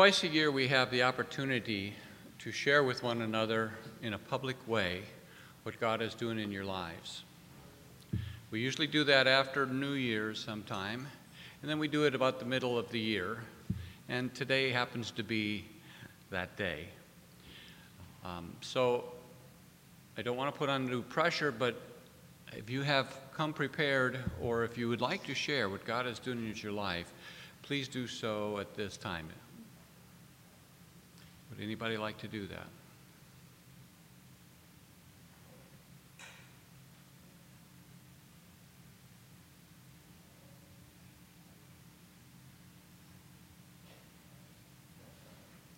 Twice a year, we have the opportunity to share with one another in a public way what God is doing in your lives. We usually do that after New Year's sometime, and then we do it about the middle of the year, and today happens to be that day. Um, so I don't want to put undue pressure, but if you have come prepared or if you would like to share what God is doing in your life, please do so at this time. Would anybody like to do that?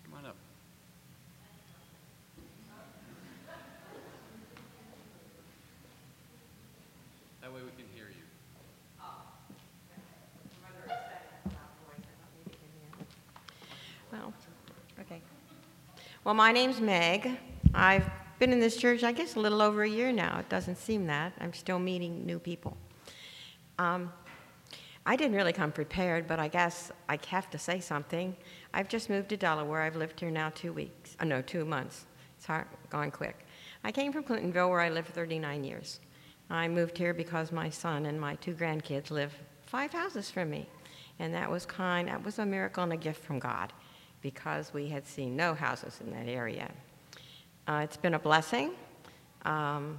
Come on up. That way we can hear you. Well, okay. Well, my name's Meg. I've been in this church, I guess, a little over a year now. It doesn't seem that. I'm still meeting new people. Um, I didn't really come prepared, but I guess I have to say something. I've just moved to Delaware. I've lived here now two weeks. Oh, no, two months. It's hard, gone quick. I came from Clintonville, where I lived 39 years. I moved here because my son and my two grandkids live five houses from me. And that was kind, that was a miracle and a gift from God because we had seen no houses in that area. Uh, it's been a blessing. Um,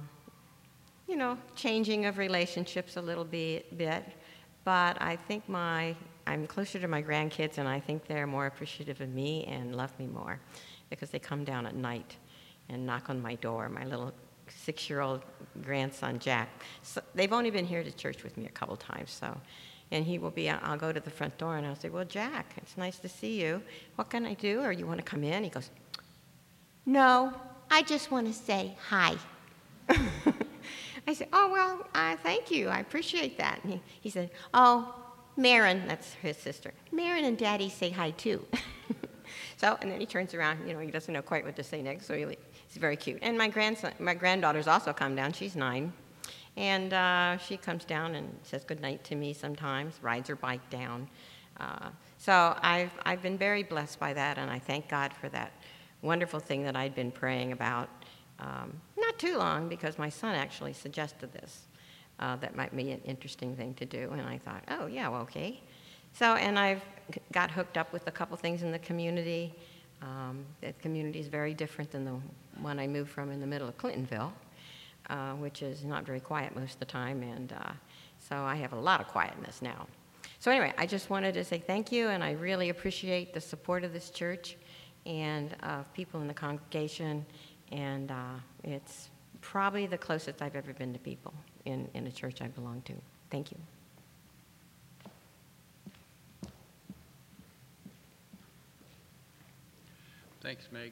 you know, changing of relationships a little bit, bit, but I think my, I'm closer to my grandkids and I think they're more appreciative of me and love me more because they come down at night and knock on my door. My little six-year-old grandson, Jack. So they've only been here to church with me a couple times, so. And he will be, I'll go to the front door and I'll say, well, Jack, it's nice to see you. What can I do? Or you want to come in? He goes, no, I just want to say hi. I said, oh, well, uh, thank you. I appreciate that. And he, he said, oh, Marin, that's his sister. Marin and Daddy say hi too. so, and then he turns around, you know, he doesn't know quite what to say next, so he, he's very cute. And my grandson, my granddaughter's also come down. She's nine. And uh, she comes down and says goodnight to me sometimes, rides her bike down. Uh, so I've, I've been very blessed by that, and I thank God for that wonderful thing that I'd been praying about um, not too long because my son actually suggested this. Uh, that might be an interesting thing to do. And I thought, oh, yeah, well, okay. So, and I've got hooked up with a couple things in the community. Um, the community is very different than the one I moved from in the middle of Clintonville, uh, which is not very quiet most of the time. And uh, so I have a lot of quietness now. So, anyway, I just wanted to say thank you, and I really appreciate the support of this church and of people in the congregation. And uh, it's probably the closest I've ever been to people in, in a church I belong to. Thank you. Thanks, Meg.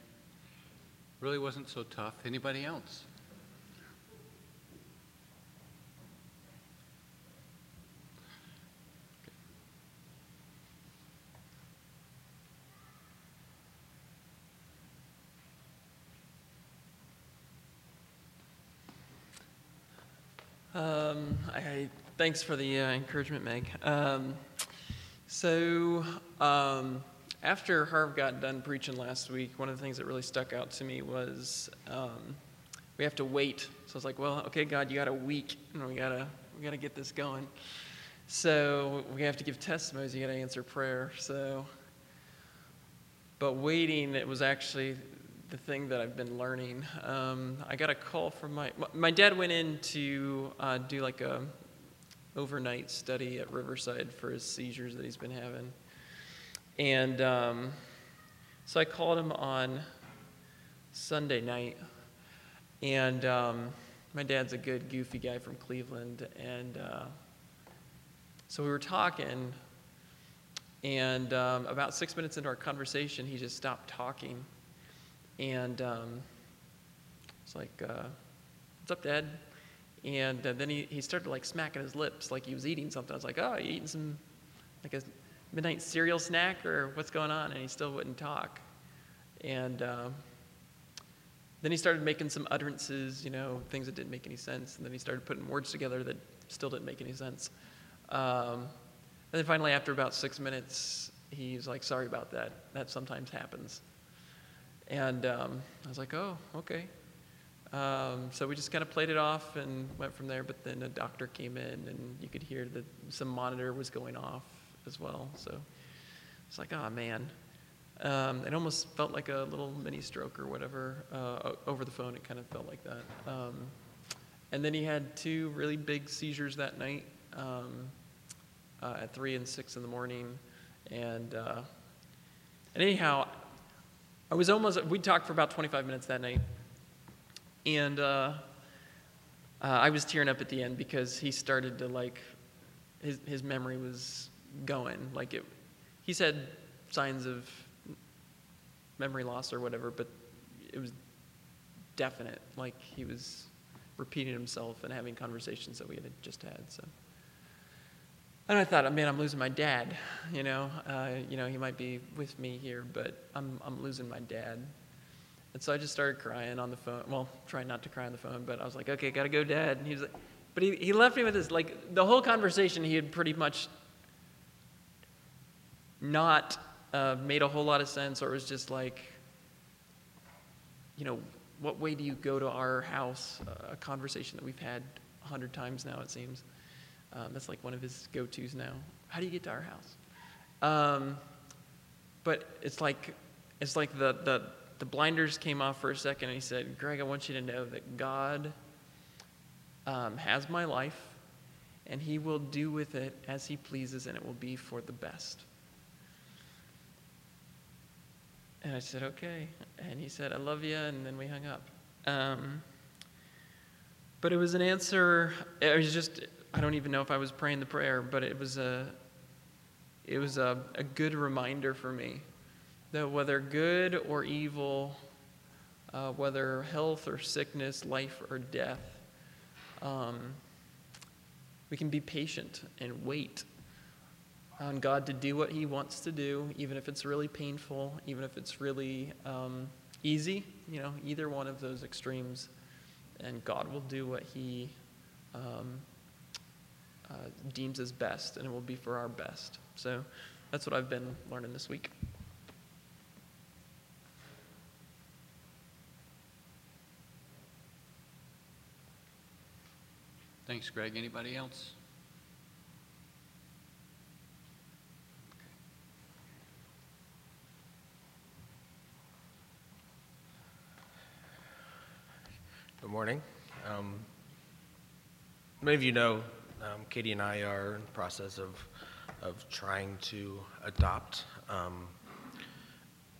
Really wasn't so tough. Anybody else? Um, I, thanks for the uh, encouragement, Meg. Um, so, um, after Harv got done preaching last week, one of the things that really stuck out to me was um, we have to wait. So I was like, well, okay, God, you got a week, and we gotta we gotta get this going. So we have to give testimonies. You gotta answer prayer. So, but waiting, it was actually the thing that I've been learning. Um, I got a call from my my dad went in to uh, do like a overnight study at Riverside for his seizures that he's been having, and um, so I called him on Sunday night, and um, my dad's a good goofy guy from Cleveland, and uh, so we were talking. And um, about six minutes into our conversation, he just stopped talking and um, it's like, uh, what's up, Dad? And uh, then he, he started like smacking his lips like he was eating something. I was like, oh, you eating some, like a midnight cereal snack or what's going on? And he still wouldn't talk. And uh, then he started making some utterances, you know, things that didn't make any sense. And then he started putting words together that still didn't make any sense. Um, and then finally, after about six minutes, he's like, sorry about that. That sometimes happens. And um, I was like, oh, okay. Um, so we just kind of played it off and went from there. But then a doctor came in, and you could hear that some monitor was going off as well. So it's like, oh man. Um, it almost felt like a little mini stroke or whatever. Uh, over the phone, it kind of felt like that. Um, and then he had two really big seizures that night um, uh, at three and six in the morning. And, uh, and anyhow, I was almost, we talked for about 25 minutes that night. And uh, uh, I was tearing up at the end because he started to like, his, his memory was going. Like it, he said signs of memory loss or whatever, but it was definite. Like he was repeating himself and having conversations that we had just had. So, and I thought, man, I'm losing my dad. You know, uh, you know, he might be with me here, but I'm I'm losing my dad. And so I just started crying on the phone. Well, trying not to cry on the phone, but I was like, okay, gotta go, dad. And he was like, but he, he left me with this, like, the whole conversation, he had pretty much not uh, made a whole lot of sense, or it was just like, you know, what way do you go to our house? Uh, a conversation that we've had a hundred times now, it seems. Um, that's like one of his go-tos now. How do you get to our house? Um, but it's like, it's like the, the, the blinders came off for a second, and he said, Greg, I want you to know that God um, has my life, and he will do with it as he pleases, and it will be for the best. And I said, okay. And he said, I love you. And then we hung up. Um, but it was an answer. It was just, I don't even know if I was praying the prayer, but it was a, it was a, a good reminder for me that whether good or evil, uh, whether health or sickness, life or death, um, we can be patient and wait on God to do what He wants to do, even if it's really painful, even if it's really um, easy, you know, either one of those extremes. And God will do what He um, uh, deems as best, and it will be for our best. So that's what I've been learning this week. Thanks, Greg. Anybody else? Good morning. Um, many of you know um, Katie and I are in the process of, of trying to adopt. Um,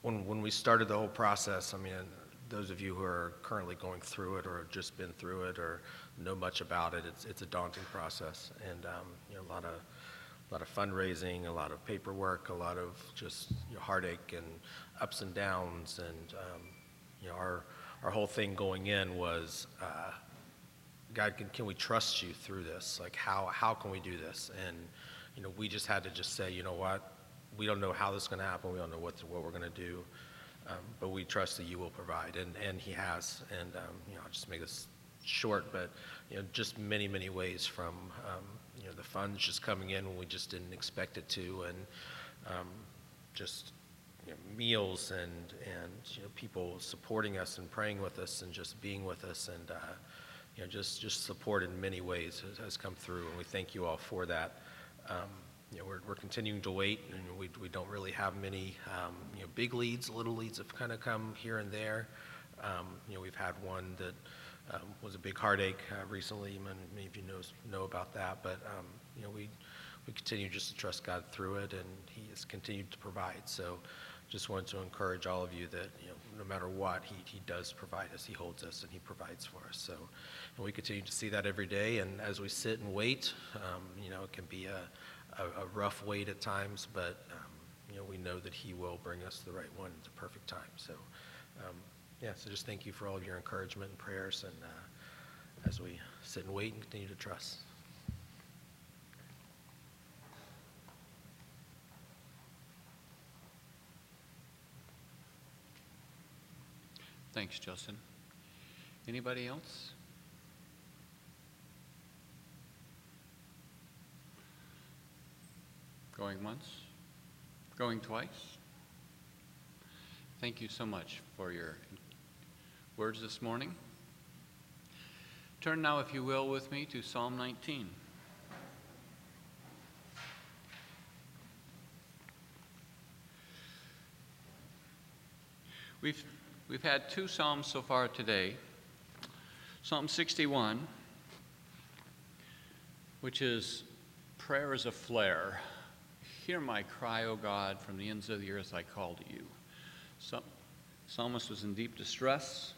when, when we started the whole process, I mean, those of you who are currently going through it or have just been through it or know much about it, it's, it's a daunting process. And um, you know, a lot of a lot of fundraising, a lot of paperwork, a lot of just you know, heartache and ups and downs. And um, you know, our our whole thing going in was, uh, God, can, can we trust you through this? Like, how how can we do this? And you know, we just had to just say, you know what, we don't know how this is going to happen. We don't know what what we're going to do, um, but we trust that you will provide, and and He has. And um, you know, I'll just make this short, but you know, just many many ways from um, you know the funds just coming in when we just didn't expect it to, and um, just you know, meals and and you know, people supporting us and praying with us and just being with us and uh, you know just just support in many ways has, has, come through, and we thank you all for that. Um, you know, we're, we're continuing to wait, and we, we don't really have many um, you know big leads. Little leads have kind of come here and there. Um, you know, we've had one that um, was a big heartache uh, recently. Many of you know know about that, but um, you know we we continue just to trust God through it, and He has continued to provide. So, just wanted to encourage all of you that you know no matter what, He He does provide us. He holds us, and He provides for us. So, and we continue to see that every day. And as we sit and wait, um, you know, it can be a a, a rough wait at times, but um, you know we know that He will bring us the right one at the perfect time. So. Um, yeah, so just thank you for all of your encouragement and prayers, and uh, as we sit and wait and continue to trust. Thanks, Justin. Anybody else? Going once? Going twice? Thank you so much for your words this morning. Turn now, if you will, with me to Psalm 19. We've, we've had two Psalms so far today. Psalm 61, which is prayer is a flare. Hear my cry, O God, from the ends of the earth I call to you. So, psalmist was in deep distress,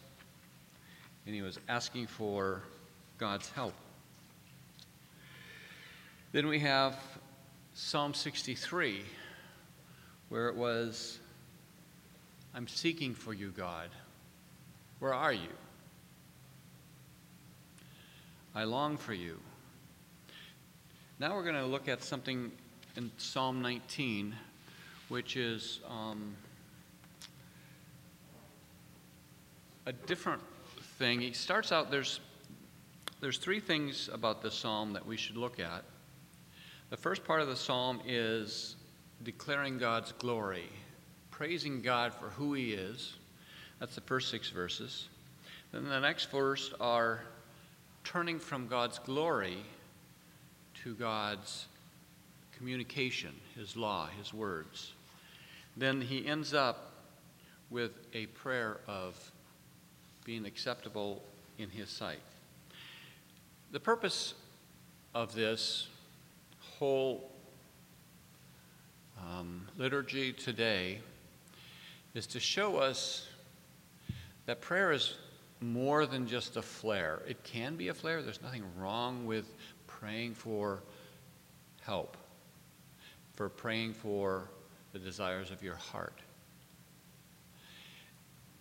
and he was asking for God's help. Then we have Psalm 63, where it was, I'm seeking for you, God. Where are you? I long for you. Now we're going to look at something in Psalm 19, which is um, a different thing. He starts out, there's, there's three things about the psalm that we should look at. The first part of the psalm is declaring God's glory, praising God for who He is. That's the first six verses. Then the next verse are turning from God's glory to God's communication, His law, His words. Then he ends up with a prayer of being acceptable in His sight. The purpose of this whole um, liturgy today is to show us that prayer is more than just a flare. It can be a flare. There's nothing wrong with praying for help, for praying for the desires of your heart.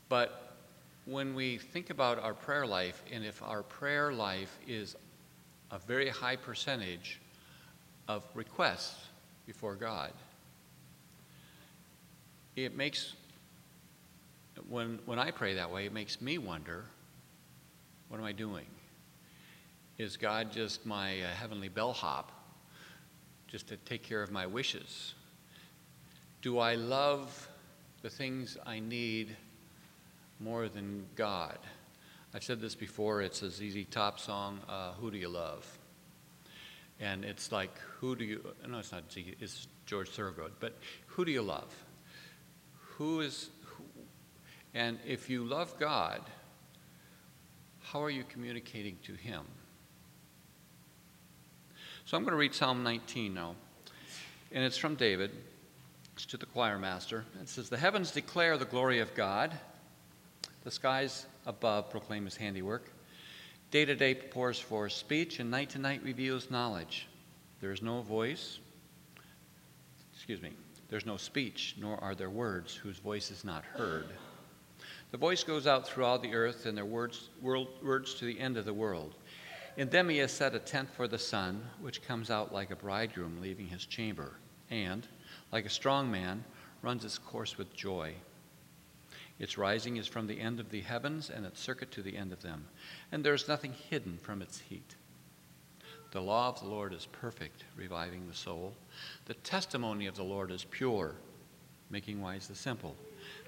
But when we think about our prayer life, and if our prayer life is a very high percentage of requests before God, it makes, when, when I pray that way, it makes me wonder what am I doing? Is God just my uh, heavenly bellhop, just to take care of my wishes? Do I love the things I need more than God? I've said this before. It's a ZZ Top song, uh, Who Do You Love? And it's like, who do you, no, it's not Z, it's George Thorogood, but who do you love? Who is, and if you love God, how are you communicating to Him? So I'm going to read Psalm 19 now. And it's from David. It's to the choir master. It says, The heavens declare the glory of God, the skies above proclaim his handiwork. Day to day pours forth speech, and night to night reveals knowledge. There is no voice, excuse me, there's no speech, nor are there words whose voice is not heard. The voice goes out through all the earth, and their words, world, words to the end of the world. In them he has set a tent for the sun, which comes out like a bridegroom leaving his chamber, and, like a strong man, runs its course with joy. Its rising is from the end of the heavens, and its circuit to the end of them, and there is nothing hidden from its heat. The law of the Lord is perfect, reviving the soul. The testimony of the Lord is pure, making wise the simple.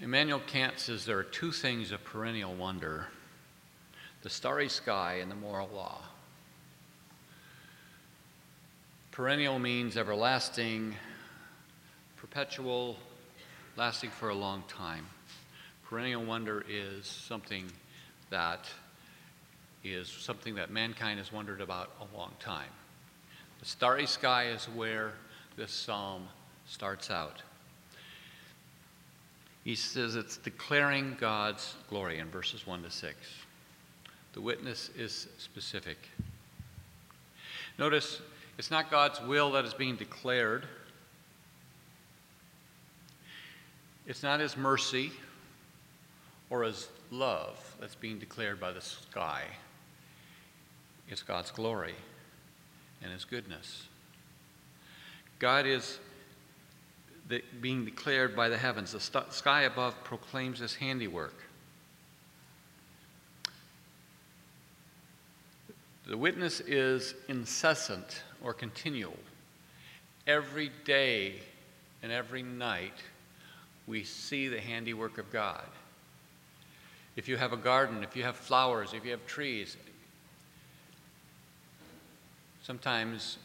Immanuel Kant says there are two things of perennial wonder the starry sky and the moral law. Perennial means everlasting, perpetual, lasting for a long time. Perennial wonder is something that is something that mankind has wondered about a long time. The starry sky is where this psalm starts out. He says it's declaring God's glory in verses 1 to 6. The witness is specific. Notice it's not God's will that is being declared, it's not His mercy or His love that's being declared by the sky. It's God's glory and His goodness. God is being declared by the heavens. The sky above proclaims His handiwork. The witness is incessant or continual. Every day and every night, we see the handiwork of God. If you have a garden, if you have flowers, if you have trees, sometimes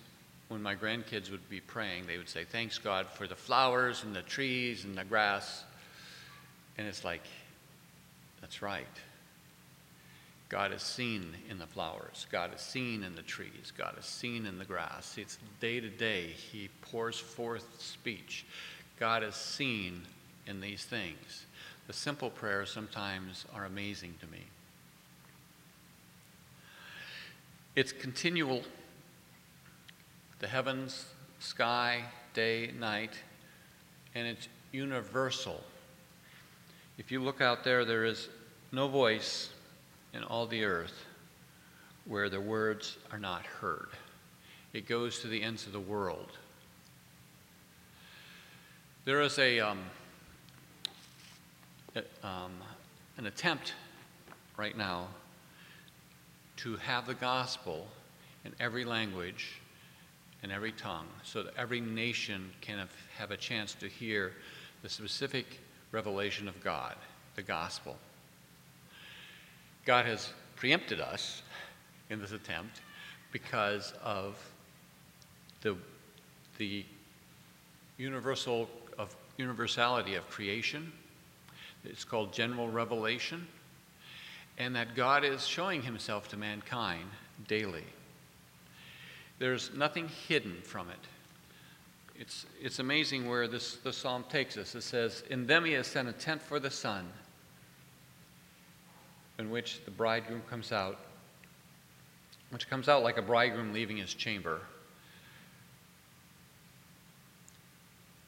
when my grandkids would be praying, they would say, Thanks God for the flowers and the trees and the grass. And it's like, that's right. God is seen in the flowers. God is seen in the trees. God is seen in the grass. It's day to day. He pours forth speech. God is seen in these things. The simple prayers sometimes are amazing to me. It's continual. The heavens, sky, day, night, and it's universal. If you look out there, there is no voice in all the earth where the words are not heard. It goes to the ends of the world. There is a, um, a um, an attempt right now to have the gospel in every language and every tongue so that every nation can have, have a chance to hear the specific revelation of God, the gospel. God has preempted us in this attempt because of the, the universal of universality of creation. It's called general revelation, and that God is showing himself to mankind daily. There's nothing hidden from it. It's, it's amazing where this, the psalm takes us. It says, In them he has sent a tent for the sun in which the bridegroom comes out, which comes out like a bridegroom leaving his chamber,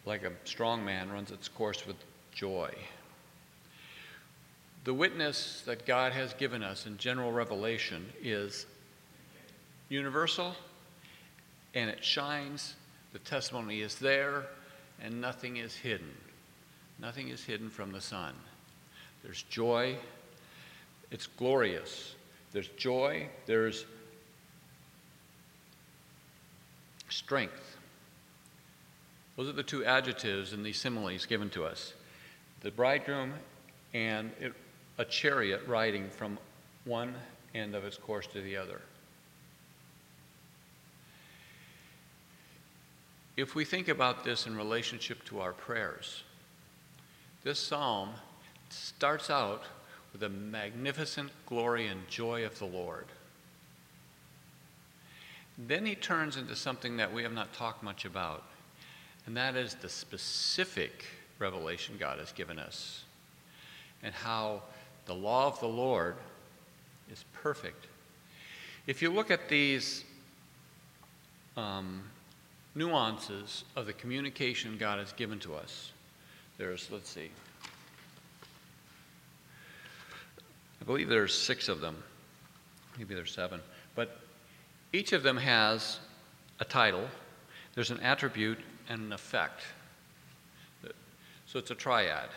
like a strong man runs its course with joy. The witness that God has given us in general revelation is universal and it shines. The testimony is there and nothing is hidden. Nothing is hidden from the sun. There's joy, it's glorious. There's joy, there's strength. Those are the two adjectives in these similes given to us the bridegroom and it, a chariot riding from one end of its course to the other. If we think about this in relationship to our prayers, this psalm starts out with the magnificent glory and joy of the Lord. Then he turns into something that we have not talked much about, and that is the specific revelation God has given us, and how the law of the Lord is perfect. If you look at these um, nuances of the communication God has given to us, there's, let's see, I believe there's six of them. Maybe there's seven. But each of them has a title, there's an attribute, and an effect. So it's a triad.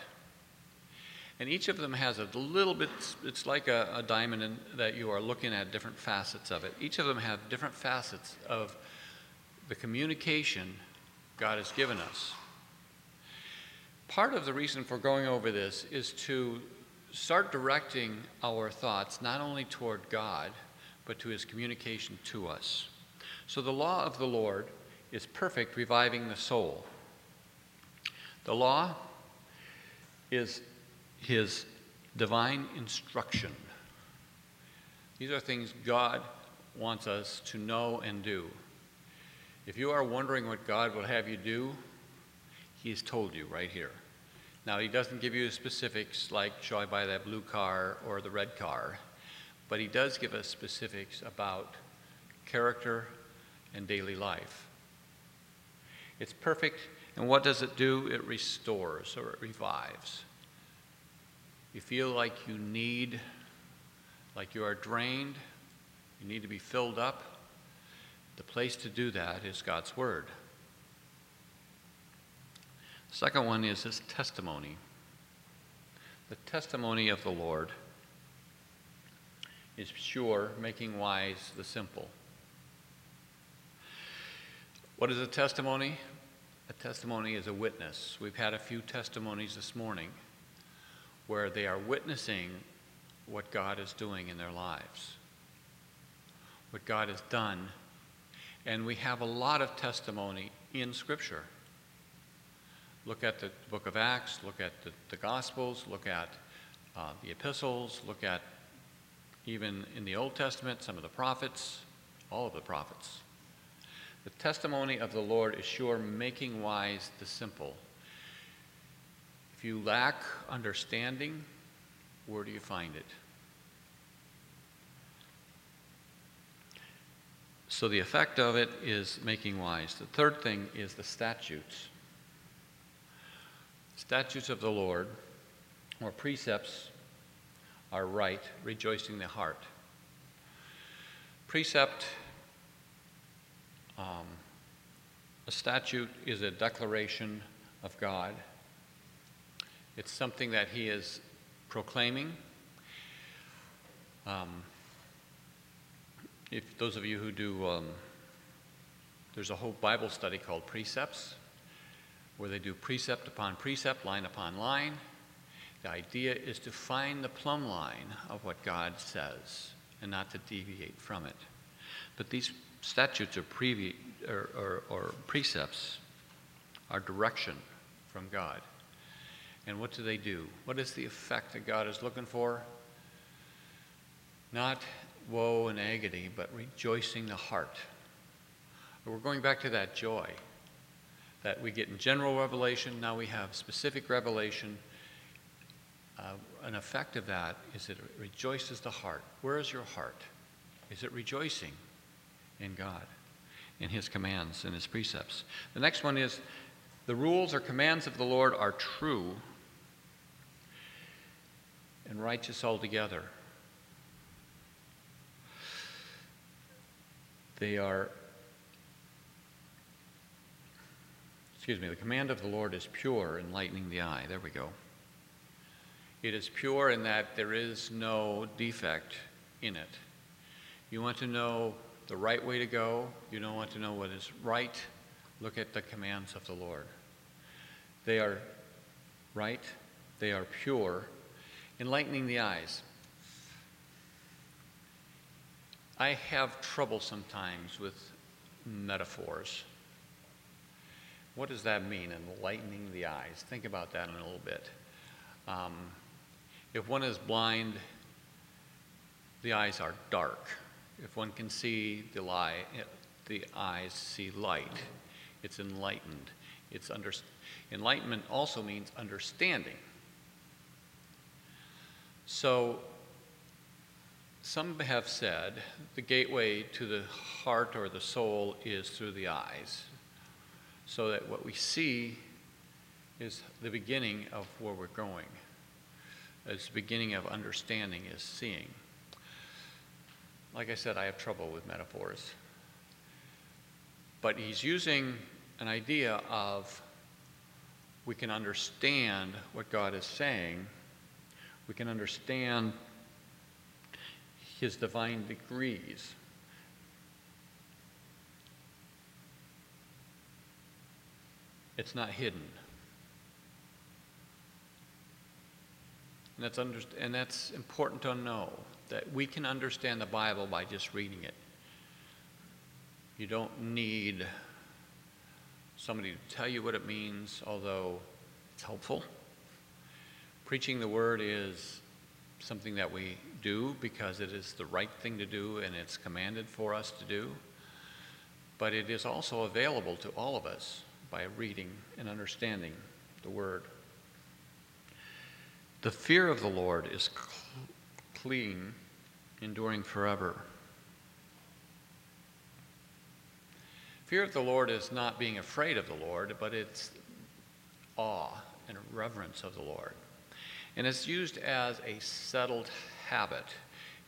And each of them has a little bit, it's like a, a diamond that you are looking at different facets of it. Each of them have different facets of the communication God has given us. Part of the reason for going over this is to start directing our thoughts not only toward God, but to his communication to us. So the law of the Lord is perfect, reviving the soul. The law is his divine instruction. These are things God wants us to know and do. If you are wondering what God will have you do, He has told you right here. Now, He doesn't give you specifics like, shall I buy that blue car or the red car? But He does give us specifics about character and daily life. It's perfect, and what does it do? It restores or it revives. You feel like you need, like you are drained, you need to be filled up. The place to do that is God's Word. The second one is His testimony. The testimony of the Lord is sure, making wise the simple. What is a testimony? A testimony is a witness. We've had a few testimonies this morning where they are witnessing what God is doing in their lives, what God has done. And we have a lot of testimony in Scripture. Look at the book of Acts, look at the, the Gospels, look at uh, the epistles, look at even in the Old Testament, some of the prophets, all of the prophets. The testimony of the Lord is sure, making wise the simple. If you lack understanding, where do you find it? So the effect of it is making wise. The third thing is the statutes. Statutes of the Lord, or precepts, are right, rejoicing the heart. Precept, um, a statute is a declaration of God. It's something that He is proclaiming. Um, if those of you who do, um, there's a whole Bible study called Precepts, where they do precept upon precept, line upon line. The idea is to find the plumb line of what God says and not to deviate from it. But these statutes previ- or, or, or precepts are direction from God. And what do they do? What is the effect that God is looking for? Not woe and agony, but rejoicing the heart. We're going back to that joy that we get in general revelation. Now we have specific revelation. Uh, an effect of that is that it rejoices the heart. Where is your heart? Is it rejoicing in God, in His commands, in His precepts? The next one is the rules or commands of the Lord are true and righteous altogether. They are, excuse me, the command of the Lord is pure, enlightening the eye. There we go. It is pure in that there is no defect in it. You want to know the right way to go, you don't want to know what is right, look at the commands of the Lord. They are right, they are pure, enlightening the eyes. I have trouble sometimes with metaphors. What does that mean, enlightening the eyes? Think about that in a little bit. Um, if one is blind, the eyes are dark. If one can see the lie, the eyes see light. It's enlightened. It's under, enlightenment also means understanding. So some have said the gateway to the heart or the soul is through the eyes, so that what we see is the beginning of where we're going. It's the beginning of understanding is seeing. Like I said, I have trouble with metaphors. But he's using an idea of we can understand what God is saying, we can understand his divine decrees. It's not hidden. And that's, under, and that's important to know that we can understand the Bible by just reading it. You don't need somebody to tell you what it means, although it's helpful. Preaching the word is something that we do because it is the right thing to do and it's commanded for us to do. But it is also available to all of us by reading and understanding the word. The fear of the Lord is cl- clean, enduring forever. Fear of the Lord is not being afraid of the Lord, but it's awe and reverence of the Lord. And it's used as a settled habit.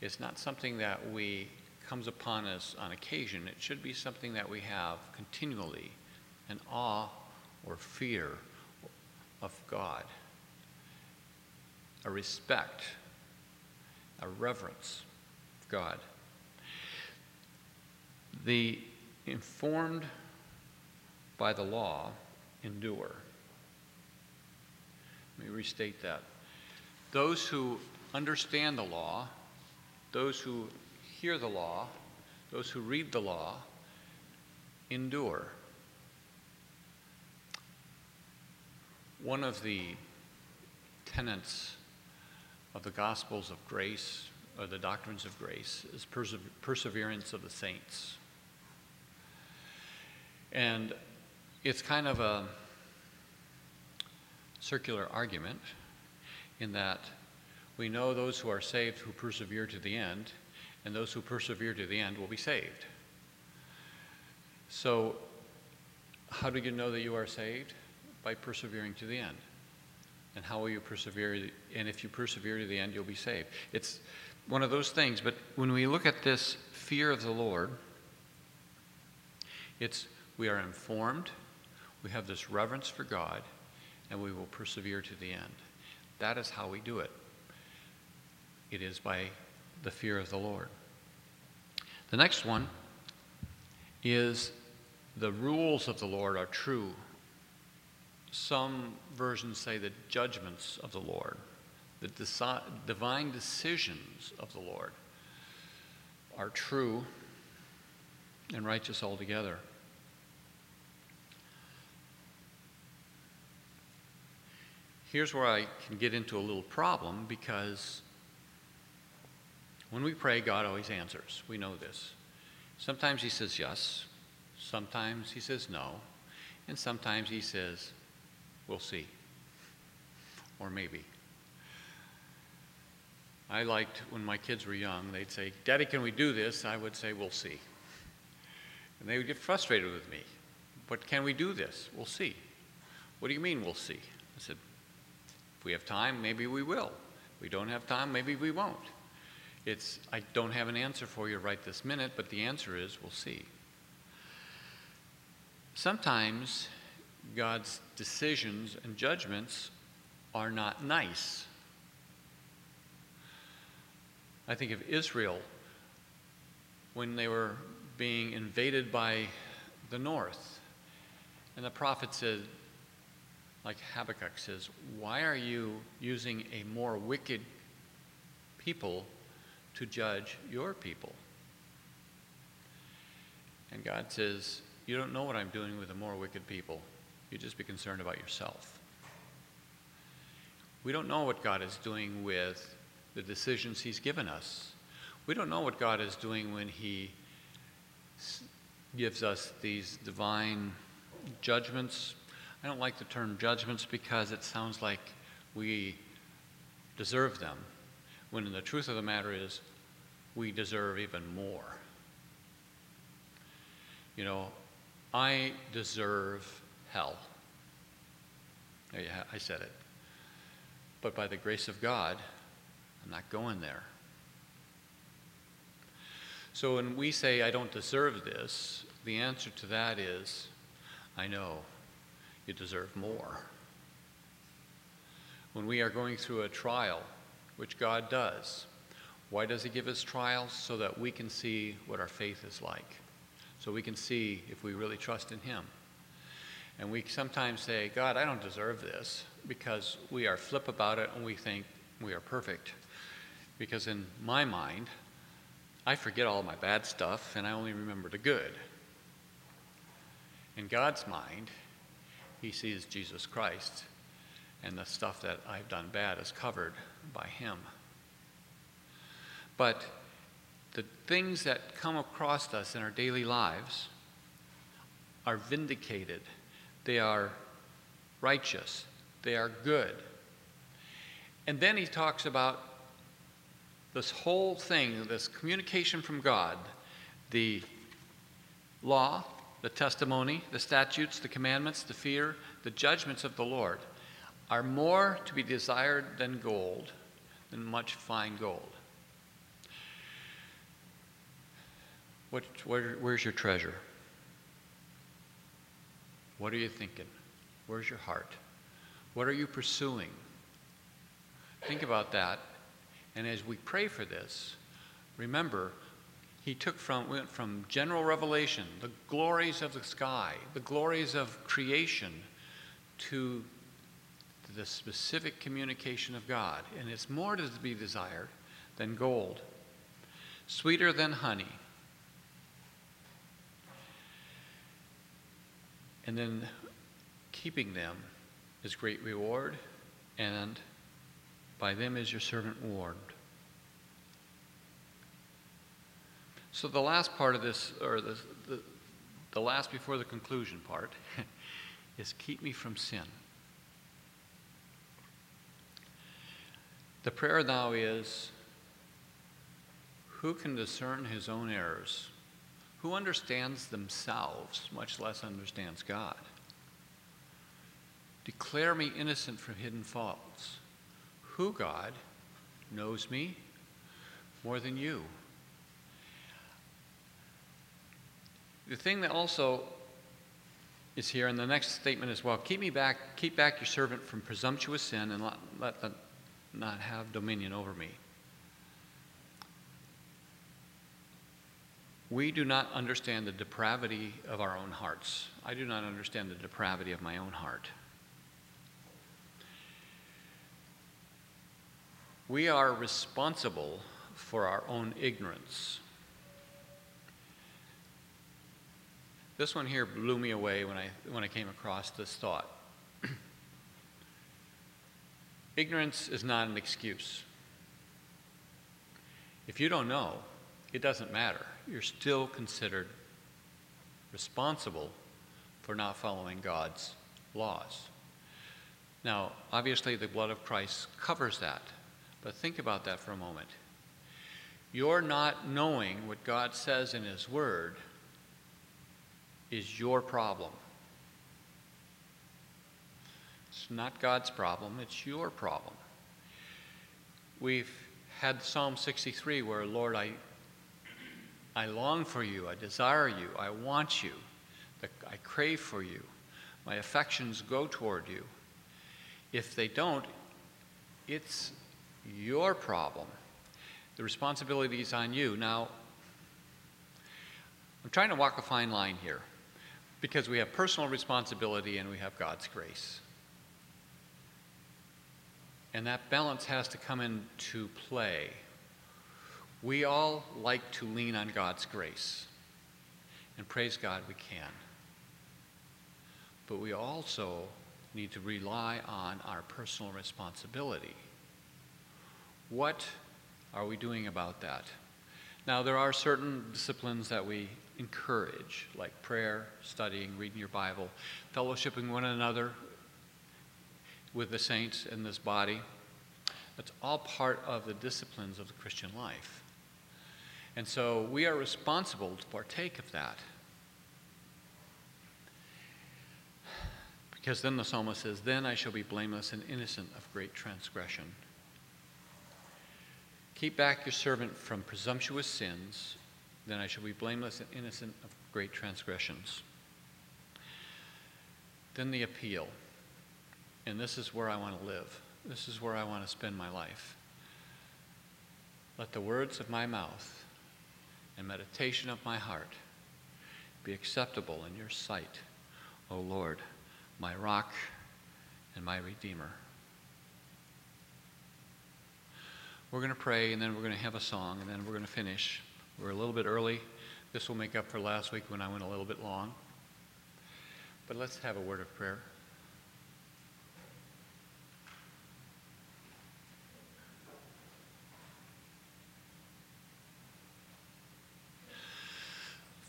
It's not something that we comes upon us on occasion. It should be something that we have continually, an awe or fear of God, a respect, a reverence of God. The informed by the law endure. Let me restate that. Those who understand the law, those who hear the law, those who read the law, endure. One of the tenets of the Gospels of grace, or the doctrines of grace, is perse- perseverance of the saints. And it's kind of a circular argument in that we know those who are saved who persevere to the end, and those who persevere to the end will be saved. So, how do you know that you are saved? By persevering to the end. And how will you persevere? And if you persevere to the end, you'll be saved. It's one of those things, but when we look at this fear of the Lord, it's we are informed, we have this reverence for God, and we will persevere to the end. That is how we do it. It is by the fear of the Lord. The next one is the rules of the Lord are true. Some versions say the judgments of the Lord, the deci- divine decisions of the Lord are true and righteous altogether. Here's where I can get into a little problem because when we pray, God always answers. We know this. Sometimes He says yes, sometimes He says no, and sometimes He says, we'll see, or maybe. I liked when my kids were young, they'd say, Daddy, can we do this? I would say, we'll see. And they would get frustrated with me. But can we do this? We'll see. What do you mean, we'll see? I said, we have time, maybe we will. If we don't have time, maybe we won't. It's, I don't have an answer for you right this minute, but the answer is we'll see. Sometimes God's decisions and judgments are not nice. I think of Israel when they were being invaded by the north. And the prophet said, like Habakkuk says, Why are you using a more wicked people to judge your people? And God says, You don't know what I'm doing with the more wicked people. You just be concerned about yourself. We don't know what God is doing with the decisions He's given us. We don't know what God is doing when He gives us these divine judgments. I don't like the term judgments because it sounds like we deserve them, when the truth of the matter is we deserve even more. You know, I deserve hell. I said it. But by the grace of God, I'm not going there. So when we say, I don't deserve this, the answer to that is, I know you deserve more. When we are going through a trial, which God does, why does He give us trials? So that we can see what our faith is like. So we can see if we really trust in Him. And we sometimes say, God, I don't deserve this, because we are flip about it and we think we are perfect. Because in my mind, I forget all my bad stuff and I only remember the good. In God's mind, He sees Jesus Christ and the stuff that I've done bad is covered by Him. But the things that come across us in our daily lives are vindicated, they are righteous, they are good. And then he talks about this whole thing, this communication from God, the law, the testimony, the statutes, the commandments, the fear, the judgments of the Lord are more to be desired than gold, than much fine gold. What, where, where's your treasure? What are you thinking? Where's your heart? What are you pursuing? Think about that. And as we pray for this, remember, he took from, went from general revelation, the glories of the sky, the glories of creation, to the specific communication of God. And it's more to be desired than gold, sweeter than honey. And then keeping them is great reward, and by them is your servant warned. So the last part of this, or the, the, the last before the conclusion part, is keep me from sin. The prayer now is who can discern his own errors? Who understands themselves, much less understands God? Declare me innocent from hidden faults. Who, God, knows me more than you? The thing that also is here in the next statement as well keep me back, keep back your servant from presumptuous sin and let, let them not have dominion over me. We do not understand the depravity of our own hearts. I do not understand the depravity of my own heart. We are responsible for our own ignorance. This one here blew me away when I, when I came across this thought. Ignorance is not an excuse. If you don't know, it doesn't matter. You're still considered responsible for not following God's laws. Now, obviously, the blood of Christ covers that, but think about that for a moment. Your not knowing what God says in His Word is your problem. It's not God's problem, it's your problem. We've had Psalm 63 where, Lord, I, I long for you, I desire you, I want you, I crave for you, my affections go toward you. If they don't, it's your problem. The responsibility is on you. Now, I'm trying to walk a fine line here because we have personal responsibility and we have God's grace. And that balance has to come into play. We all like to lean on God's grace. And praise God, we can. But we also need to rely on our personal responsibility. What are we doing about that? Now, there are certain disciplines that we encourage, like prayer, studying, reading your Bible, fellowshipping one another with the saints in this body. That's all part of the disciplines of the Christian life. And so we are responsible to partake of that. Because then the psalmist says, Then I shall be blameless and innocent of great transgression. Keep back your servant from presumptuous sins, then I shall be blameless and innocent of great transgressions. Then the appeal. And this is where I want to live. This is where I want to spend my life. Let the words of my mouth and meditation of my heart be acceptable in your sight, O Lord, my rock and my redeemer. We're going to pray and then we're going to have a song and then we're going to finish. We're a little bit early. This will make up for last week when I went a little bit long. But let's have a word of prayer.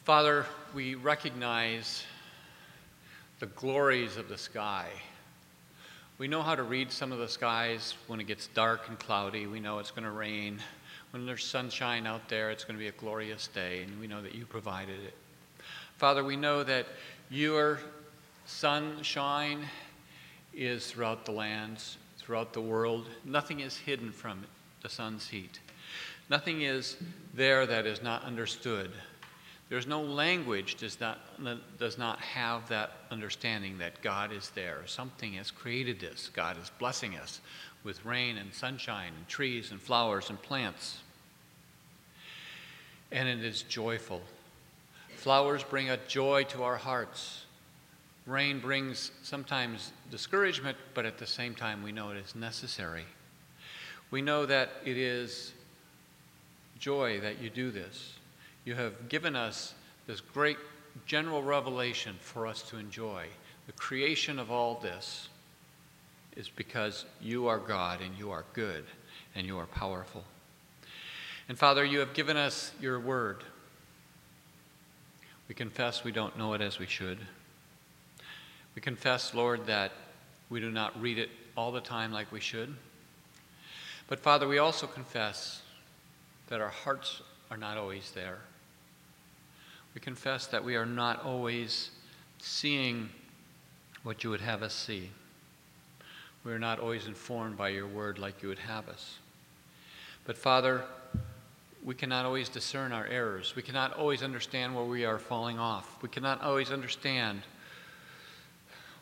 Father, we recognize the glories of the sky. We know how to read some of the skies when it gets dark and cloudy. We know it's going to rain. When there's sunshine out there, it's going to be a glorious day, and we know that you provided it. Father, we know that your sunshine is throughout the lands, throughout the world. Nothing is hidden from the sun's heat. Nothing is there that is not understood. There's no language does not, does not have that understanding that God is there. Something has created this. God is blessing us with rain and sunshine and trees and flowers and plants. And it is joyful. Flowers bring a joy to our hearts. Rain brings sometimes discouragement, but at the same time, we know it is necessary. We know that it is joy that you do this. You have given us this great general revelation for us to enjoy. The creation of all this is because you are God and you are good and you are powerful. And Father, you have given us your word. We confess we don't know it as we should. We confess, Lord, that we do not read it all the time like we should. But Father, we also confess that our hearts are not always there. We confess that we are not always seeing what you would have us see. We are not always informed by your word like you would have us. But Father, we cannot always discern our errors. We cannot always understand where we are falling off. We cannot always understand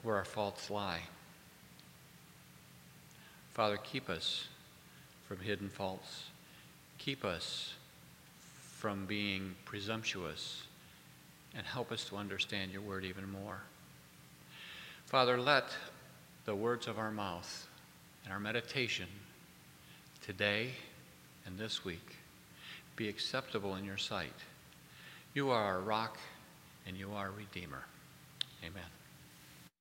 where our faults lie. Father, keep us from hidden faults. Keep us from being presumptuous and help us to understand your word even more. Father, let the words of our mouth and our meditation today and this week be acceptable in your sight. You are our rock and you are our redeemer. Amen.